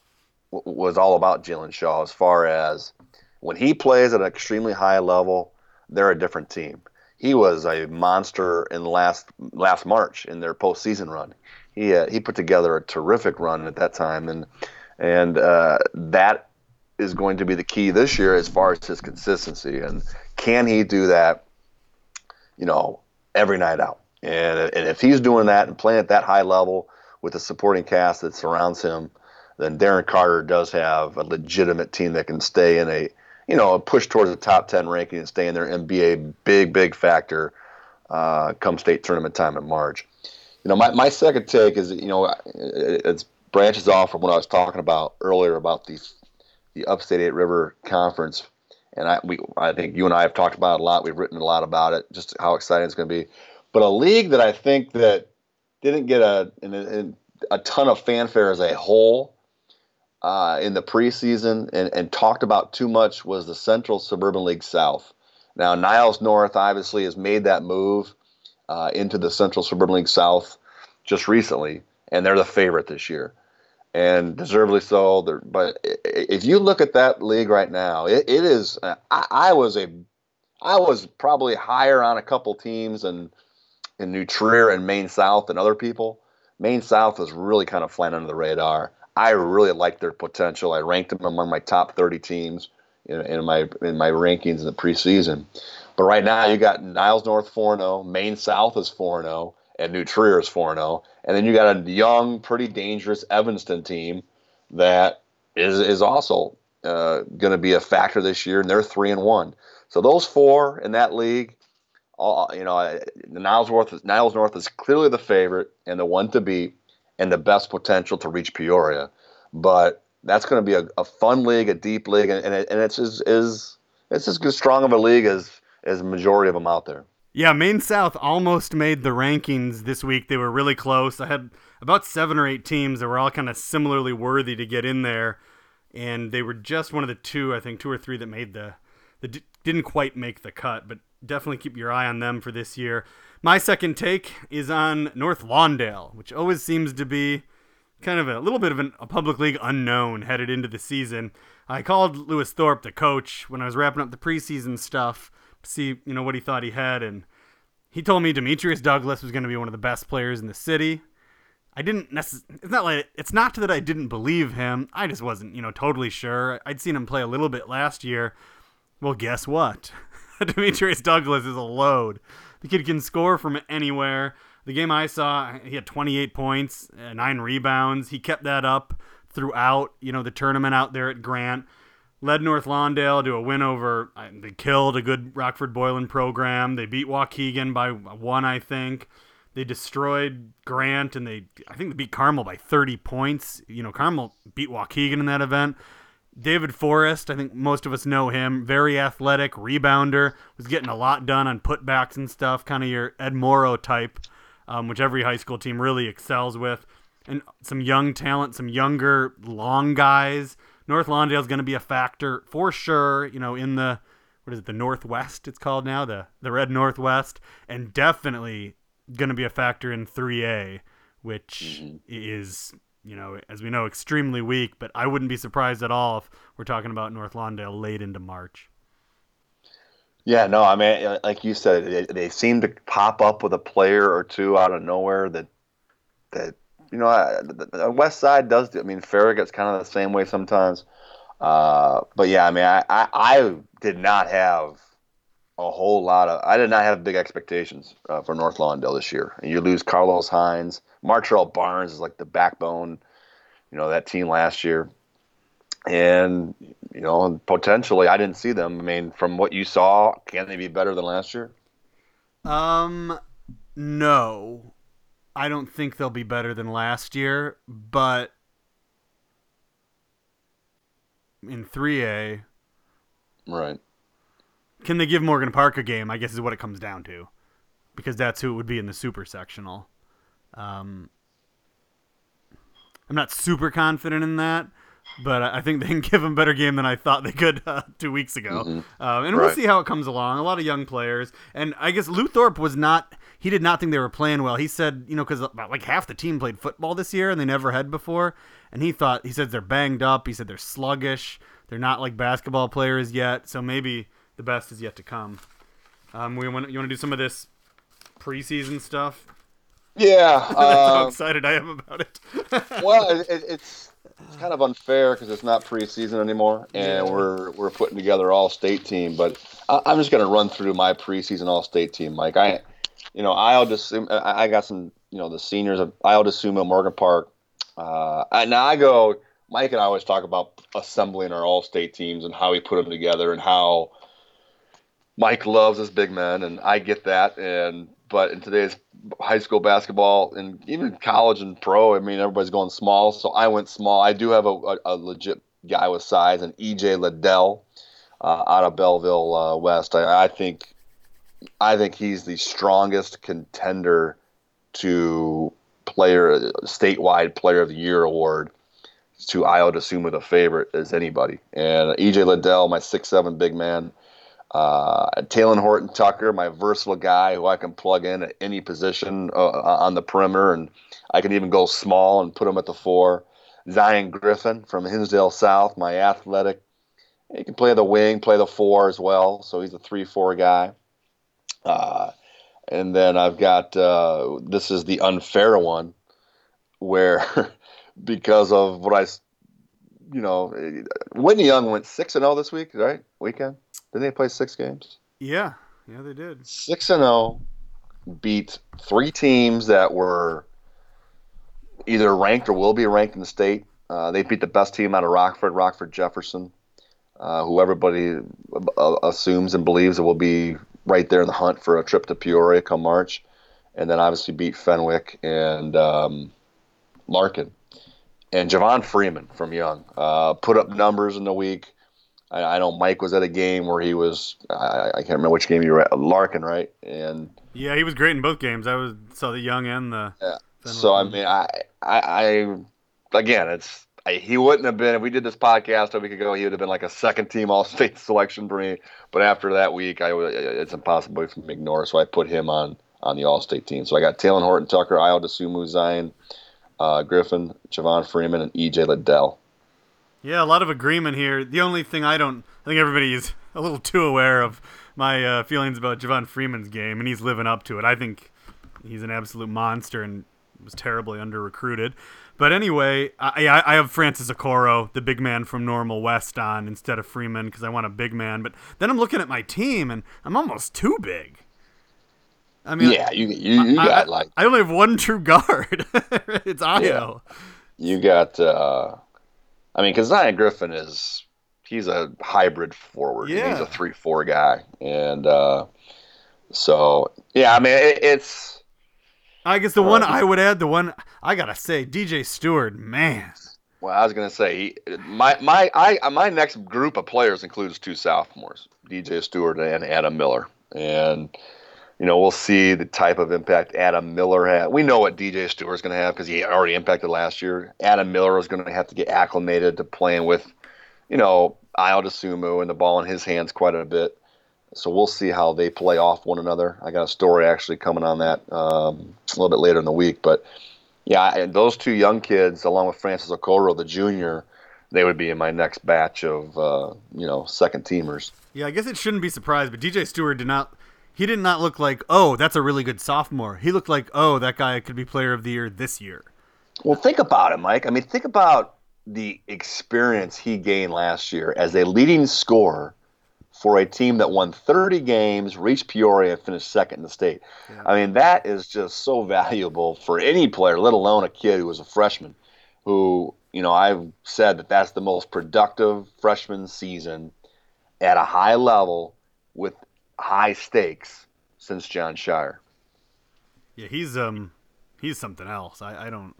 Speaker 2: w- was all about Jalen Shaw as far as when he plays at an extremely high level they're a different team. He was a monster in last last March in their postseason run. He uh, he put together a terrific run at that time, and and uh, that is going to be the key this year as far as his consistency. And can he do that? You know, every night out. And and if he's doing that and playing at that high level with the supporting cast that surrounds him, then Darren Carter does have a legitimate team that can stay in a you know, a push towards the top 10 ranking and stay in there and be a big, big factor uh, come state tournament time in March. You know, my, my second take is, you know, it branches off from what I was talking about earlier about these the Upstate Eight River Conference, and I we I think you and I have talked about it a lot. We've written a lot about it, just how exciting it's going to be. But a league that I think that didn't get a a, a ton of fanfare as a whole uh, in the preseason and, and talked about too much was the Central Suburban League South. Now Niles North obviously has made that move uh, into the Central Suburban League South just recently, and they're the favorite this year and deservedly so. But if you look at that league right now, it, it is. I, I, was a, I was probably higher on a couple teams and in New Trier and Maine South than other people. Maine South was really kind of flying under the radar. I really liked their potential. I ranked them among my top 30 teams in, in my in my rankings in the preseason. But right now, you got Niles North 4 0, Maine South is 4 0, and New Trier is 4 0. And then you got a young, pretty dangerous Evanston team that is, is also uh, going to be a factor this year, and they're 3 and 1. So those four in that league, all, you know, Niles North, Niles North is clearly the favorite and the one to beat and the best potential to reach Peoria. But that's going to be a, a, fun league, a deep league, and, and, it, and it's as, is it's as strong of a league as as majority of them out there.
Speaker 1: Yeah, Maine South almost made the rankings this week. They were really close. I had about seven or eight teams that were all kind of similarly worthy to get in there, and they were just one of the two, I think, two or three that made the that didn't quite make the cut. But definitely keep your eye on them for this year. My second take is on North Lawndale, which always seems to be kind of a little bit of an, a public league unknown headed into the season. I called Lewis Thorpe, the coach, when I was wrapping up the preseason stuff to see you know what he thought he had, and he told me Demetrius Douglas was going to be one of the best players in the city. I didn't necessarily. It's not like it's not that I didn't believe him. I just wasn't you know totally sure. I'd seen him play a little bit last year. Well, guess what? Demetrius Douglas is a load. The kid can score from anywhere. The game I saw, he had 28 points, uh, nine rebounds. He kept that up throughout, you know, the tournament out there at Grant led North Lawndale to a win over. They killed a good Rockford Boylan program. They beat Waukegan by one, I think. They destroyed Grant, and they I think they beat Carmel by 30 points. You know, Carmel beat Waukegan in that event. David Forrest, I think most of us know him. Very athletic, rebounder, was getting a lot done on putbacks and stuff. Kind of your Ed Morrow type, um, which every high school team really excels with. And some young talent, some younger, long guys North Lawndale is going to be a factor for sure. You know, in the what is it, the Northwest? It's called now the the Red Northwest, and definitely going to be a factor in 3A, which mm-hmm. is you know as we know extremely weak. But I wouldn't be surprised at all if we're talking about North Lawndale late into March.
Speaker 2: Yeah, no, I mean, like you said, they, they seem to pop up with a player or two out of nowhere that that you know, the West Side does. I mean, Farragut's kind of the same way sometimes. Uh, but yeah, I mean, I, I, I, did not have a whole lot of. I did not have big expectations uh, for North Lawndale this year. And you lose Carlos Hines, Martrell Barnes is like the backbone. You know that team last year, and you know potentially I didn't see them. I mean, from what you saw, can they be better than last year?
Speaker 1: Um, no. I don't think they'll be better than last year, but in 3A,
Speaker 2: right?
Speaker 1: Can they give Morgan Park a game? I guess is what it comes down to, because that's who it would be in the super sectional. Um, I'm not super confident in that, but I think they can give them a better game than I thought they could uh, two weeks ago. Mm-hmm. Uh, and right. we'll see how it comes along. A lot of young players, and I guess Lou Thorpe was not he did not think they were playing well. He said, you know, because like half the team played football this year and they never had before, and he thought he said they're banged up. He said they're sluggish. They're not like basketball players yet. So maybe the best is yet to come. Um, we want you want to do some of this preseason stuff.
Speaker 2: Yeah,
Speaker 1: that's uh, how excited I am about it.
Speaker 2: well, it, it, it's it's kind of unfair because it's not preseason anymore, and yeah. we're we're putting together all state team. But I, am just going to run through my preseason all state team, Mike. I you know, I'll just I got some, you know, the seniors of I'll assume Morgan Park. Uh, and now I go. Mike and I always talk about assembling our all-state teams and how we put them together and how Mike loves his big men, and I get that. And but in today's high school basketball and even college and pro, I mean everybody's going small. So I went small. I do have a, a, a legit guy with size, and EJ Liddell uh, out of Belleville uh, West. I, I think I think he's the strongest contender to player statewide player of the year award to Ayo Dosunmu the favorite as anybody. And EJ Liddell, my six seven big man. Uh, Talen Horton Tucker, my versatile guy who I can plug in at any position uh, on the perimeter, and I can even go small and put him at the four. Zion Griffin from Hinsdale South, my athletic. He can play the wing, play the four as well, so he's a three-four guy. Uh, and then I've got uh, this is the unfair one, where because of what I, you know, Whitney Young went six and zero this week, right? Weekend. Didn't they play six games?
Speaker 1: Yeah, yeah, they did.
Speaker 2: Six and zero, beat three teams that were either ranked or will be ranked in the state. Uh, they beat the best team out of Rockford, Rockford Jefferson, uh, who everybody uh, assumes and believes will be right there in the hunt for a trip to Peoria come March, and then obviously beat Fenwick and um, Larkin. And Javon Freeman from Young uh, put up numbers in the week. I, I, know Mike was at a game where he was. I, I, can't remember which game you were at. Larkin, right? And
Speaker 1: yeah, he was great in both games. I was saw the Young and the.
Speaker 2: Yeah. So I mean, I, I, I again, it's I, he wouldn't have been if we did this podcast a week ago. He would have been like a second team All State selection for me. But after that week, I it's impossible for me to ignore. So I put him on on the All State team. So I got Talen Horton Tucker, Ayo Dosunmu, Zion uh, Griffin, Javon Freeman, and EJ Liddell.
Speaker 1: Yeah, a lot of agreement here. The only thing I don't, I think everybody is a little too aware of my uh, feelings about Javon Freeman's game, and he's living up to it. I think he's an absolute monster and was terribly under recruited. But anyway, I, I have Francis Okoro, the big man from Normal West, on instead of Freeman because I want a big man. But then I'm looking at my team and I'm almost too big.
Speaker 2: I mean, yeah, you you, you
Speaker 1: I,
Speaker 2: got
Speaker 1: I,
Speaker 2: like
Speaker 1: I only have one true guard. it's Ayo.
Speaker 2: Yeah. You got, uh, I mean, because Zion Griffin is he's a hybrid forward.
Speaker 1: Yeah.
Speaker 2: he's a three-four guy, and uh, so yeah, I mean, it, it's.
Speaker 1: I guess the uh, one I would add, the one I gotta say, DJ Stewart, man.
Speaker 2: Well, I was gonna say my my I my next group of players includes two sophomores, DJ Stewart and Adam Miller, and you know, we'll see the type of impact Adam Miller had. We know what DJ Stewart is going to have because he already impacted last year. Adam Miller is going to have to get acclimated to playing with, you know, Ayo Dosunmu and the ball in his hands quite a bit. So we'll see how they play off one another. I got a story actually coming on that um, a little bit later in the week. But yeah, those two young kids, along with Francis Okoro, the junior, they would be in my next batch of uh, you know second teamers.
Speaker 1: Yeah, I guess it shouldn't be surprised, but DJ Stewart did not he did not look like, oh, that's a really good sophomore. He looked like, oh, that guy could be player of the year this year.
Speaker 2: Well, think about it, Mike. I mean, think about the experience he gained last year as a leading scorer for a team that won 30 games, reached Peoria, and finished second in the state. Yeah. I mean, that is just so valuable for any player, let alone a kid who was a freshman who, you know, I've said that that's the most productive freshman season at a high level with high stakes since Jon Scheyer.
Speaker 1: Yeah, he's um he's something else. I, I don't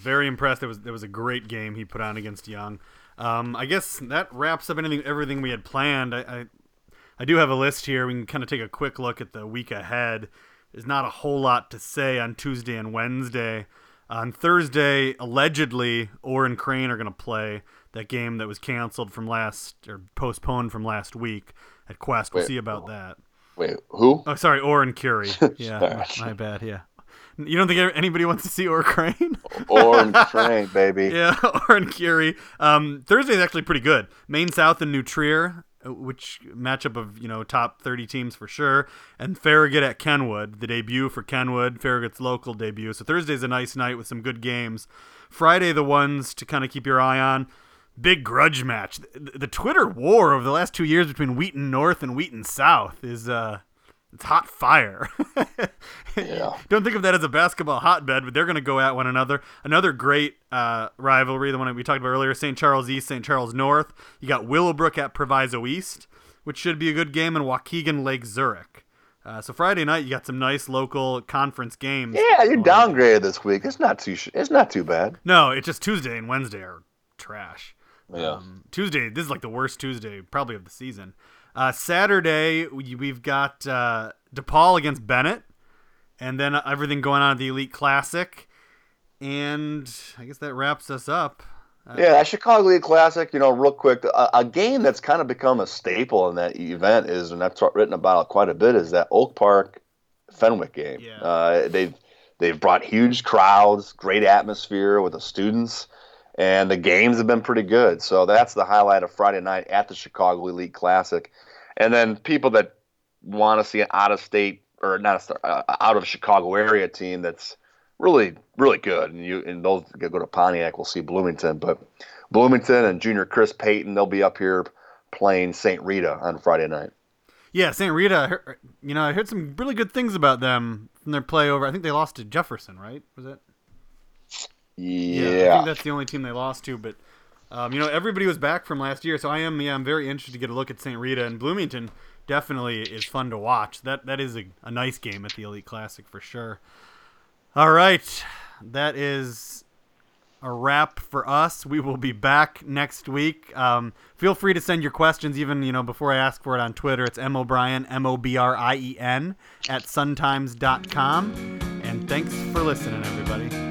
Speaker 1: very impressed. It was it was a great game he put on against Young. Um, I guess that wraps up anything everything we had planned. I, I I do have a list here. We can kind of take a quick look at the week ahead. There's not a whole lot to say on Tuesday and Wednesday. On Thursday, allegedly, Orr and Crane are going to play that game that was canceled from last or postponed from last week at Quest. We'll wait, see about that.
Speaker 2: Wait, who?
Speaker 1: Oh, sorry, Oren Curie. Yeah, my bad. Yeah. You don't think anybody wants to see Orr Crane?
Speaker 2: Oren Crane, baby.
Speaker 1: Yeah, Oren Curie. Um, Thursday is actually pretty good. Maine South and New Trier, uh, which matchup of you know top thirty teams for sure, and Farragut at Kenwood, the debut for Kenwood, Farragut's local debut. So Thursday's a nice night with some good games. Friday, the ones to kind of keep your eye on big grudge match. The, the, Twitter war over the last two years between Wheaton North and Wheaton South is uh, it's hot fire.
Speaker 2: yeah.
Speaker 1: Don't think of that as a basketball hotbed, but they're going to go at one another. Another great uh, rivalry, the one we talked about earlier: St. Charles East, St. Charles North. You got Willowbrook at Proviso East, which should be a good game, and Waukegan Lake Zurich. Uh, so Friday night, you got some nice local conference games.
Speaker 2: Yeah, you're downgraded this week. It's not too. Sh- it's not too bad.
Speaker 1: No, it's just Tuesday and Wednesday are trash.
Speaker 2: Yeah.
Speaker 1: Um, Tuesday, this is like the worst Tuesday probably of the season. Uh, Saturday, we, we've got uh, DePaul against Benet, and then everything going on at the Elite Classic. And I guess that wraps us up. Uh,
Speaker 2: Yeah, that Chicago Elite Classic, you know, real quick, a, a game that's kind of become a staple in that event is, and I've t- written about it quite a bit, is that Oak Park Fenwick game.
Speaker 1: Yeah.
Speaker 2: Uh, they've they've brought huge crowds, great atmosphere with the students, and the games have been pretty good. So that's the highlight of Friday night at the Chicago Elite Classic. And then people that want to see an out of state or not a, uh, out of Chicago area team that's really really good, and you and those go to Pontiac we'll see Bloomington, but Bloomington and junior Chris Payton they'll be up here playing St. Rita on Friday night.
Speaker 1: Yeah, St. Rita. You know, I heard some really good things about them from their play over. I think they lost to Jefferson, right? Was it?
Speaker 2: Yeah,
Speaker 1: I think that's the only team they lost to. But um, you know, everybody was back from last year, so I am yeah, I'm very interested to get a look at St. Rita and Bloomington. Definitely is fun to watch. That that is a, a nice game at the Elite Classic for sure. All right, that is a wrap for us. We will be back next week. Um, feel free to send your questions, even you know before I ask for it on Twitter. It's M O'Brien M O B R I E N at suntimes.com. And thanks for listening, everybody.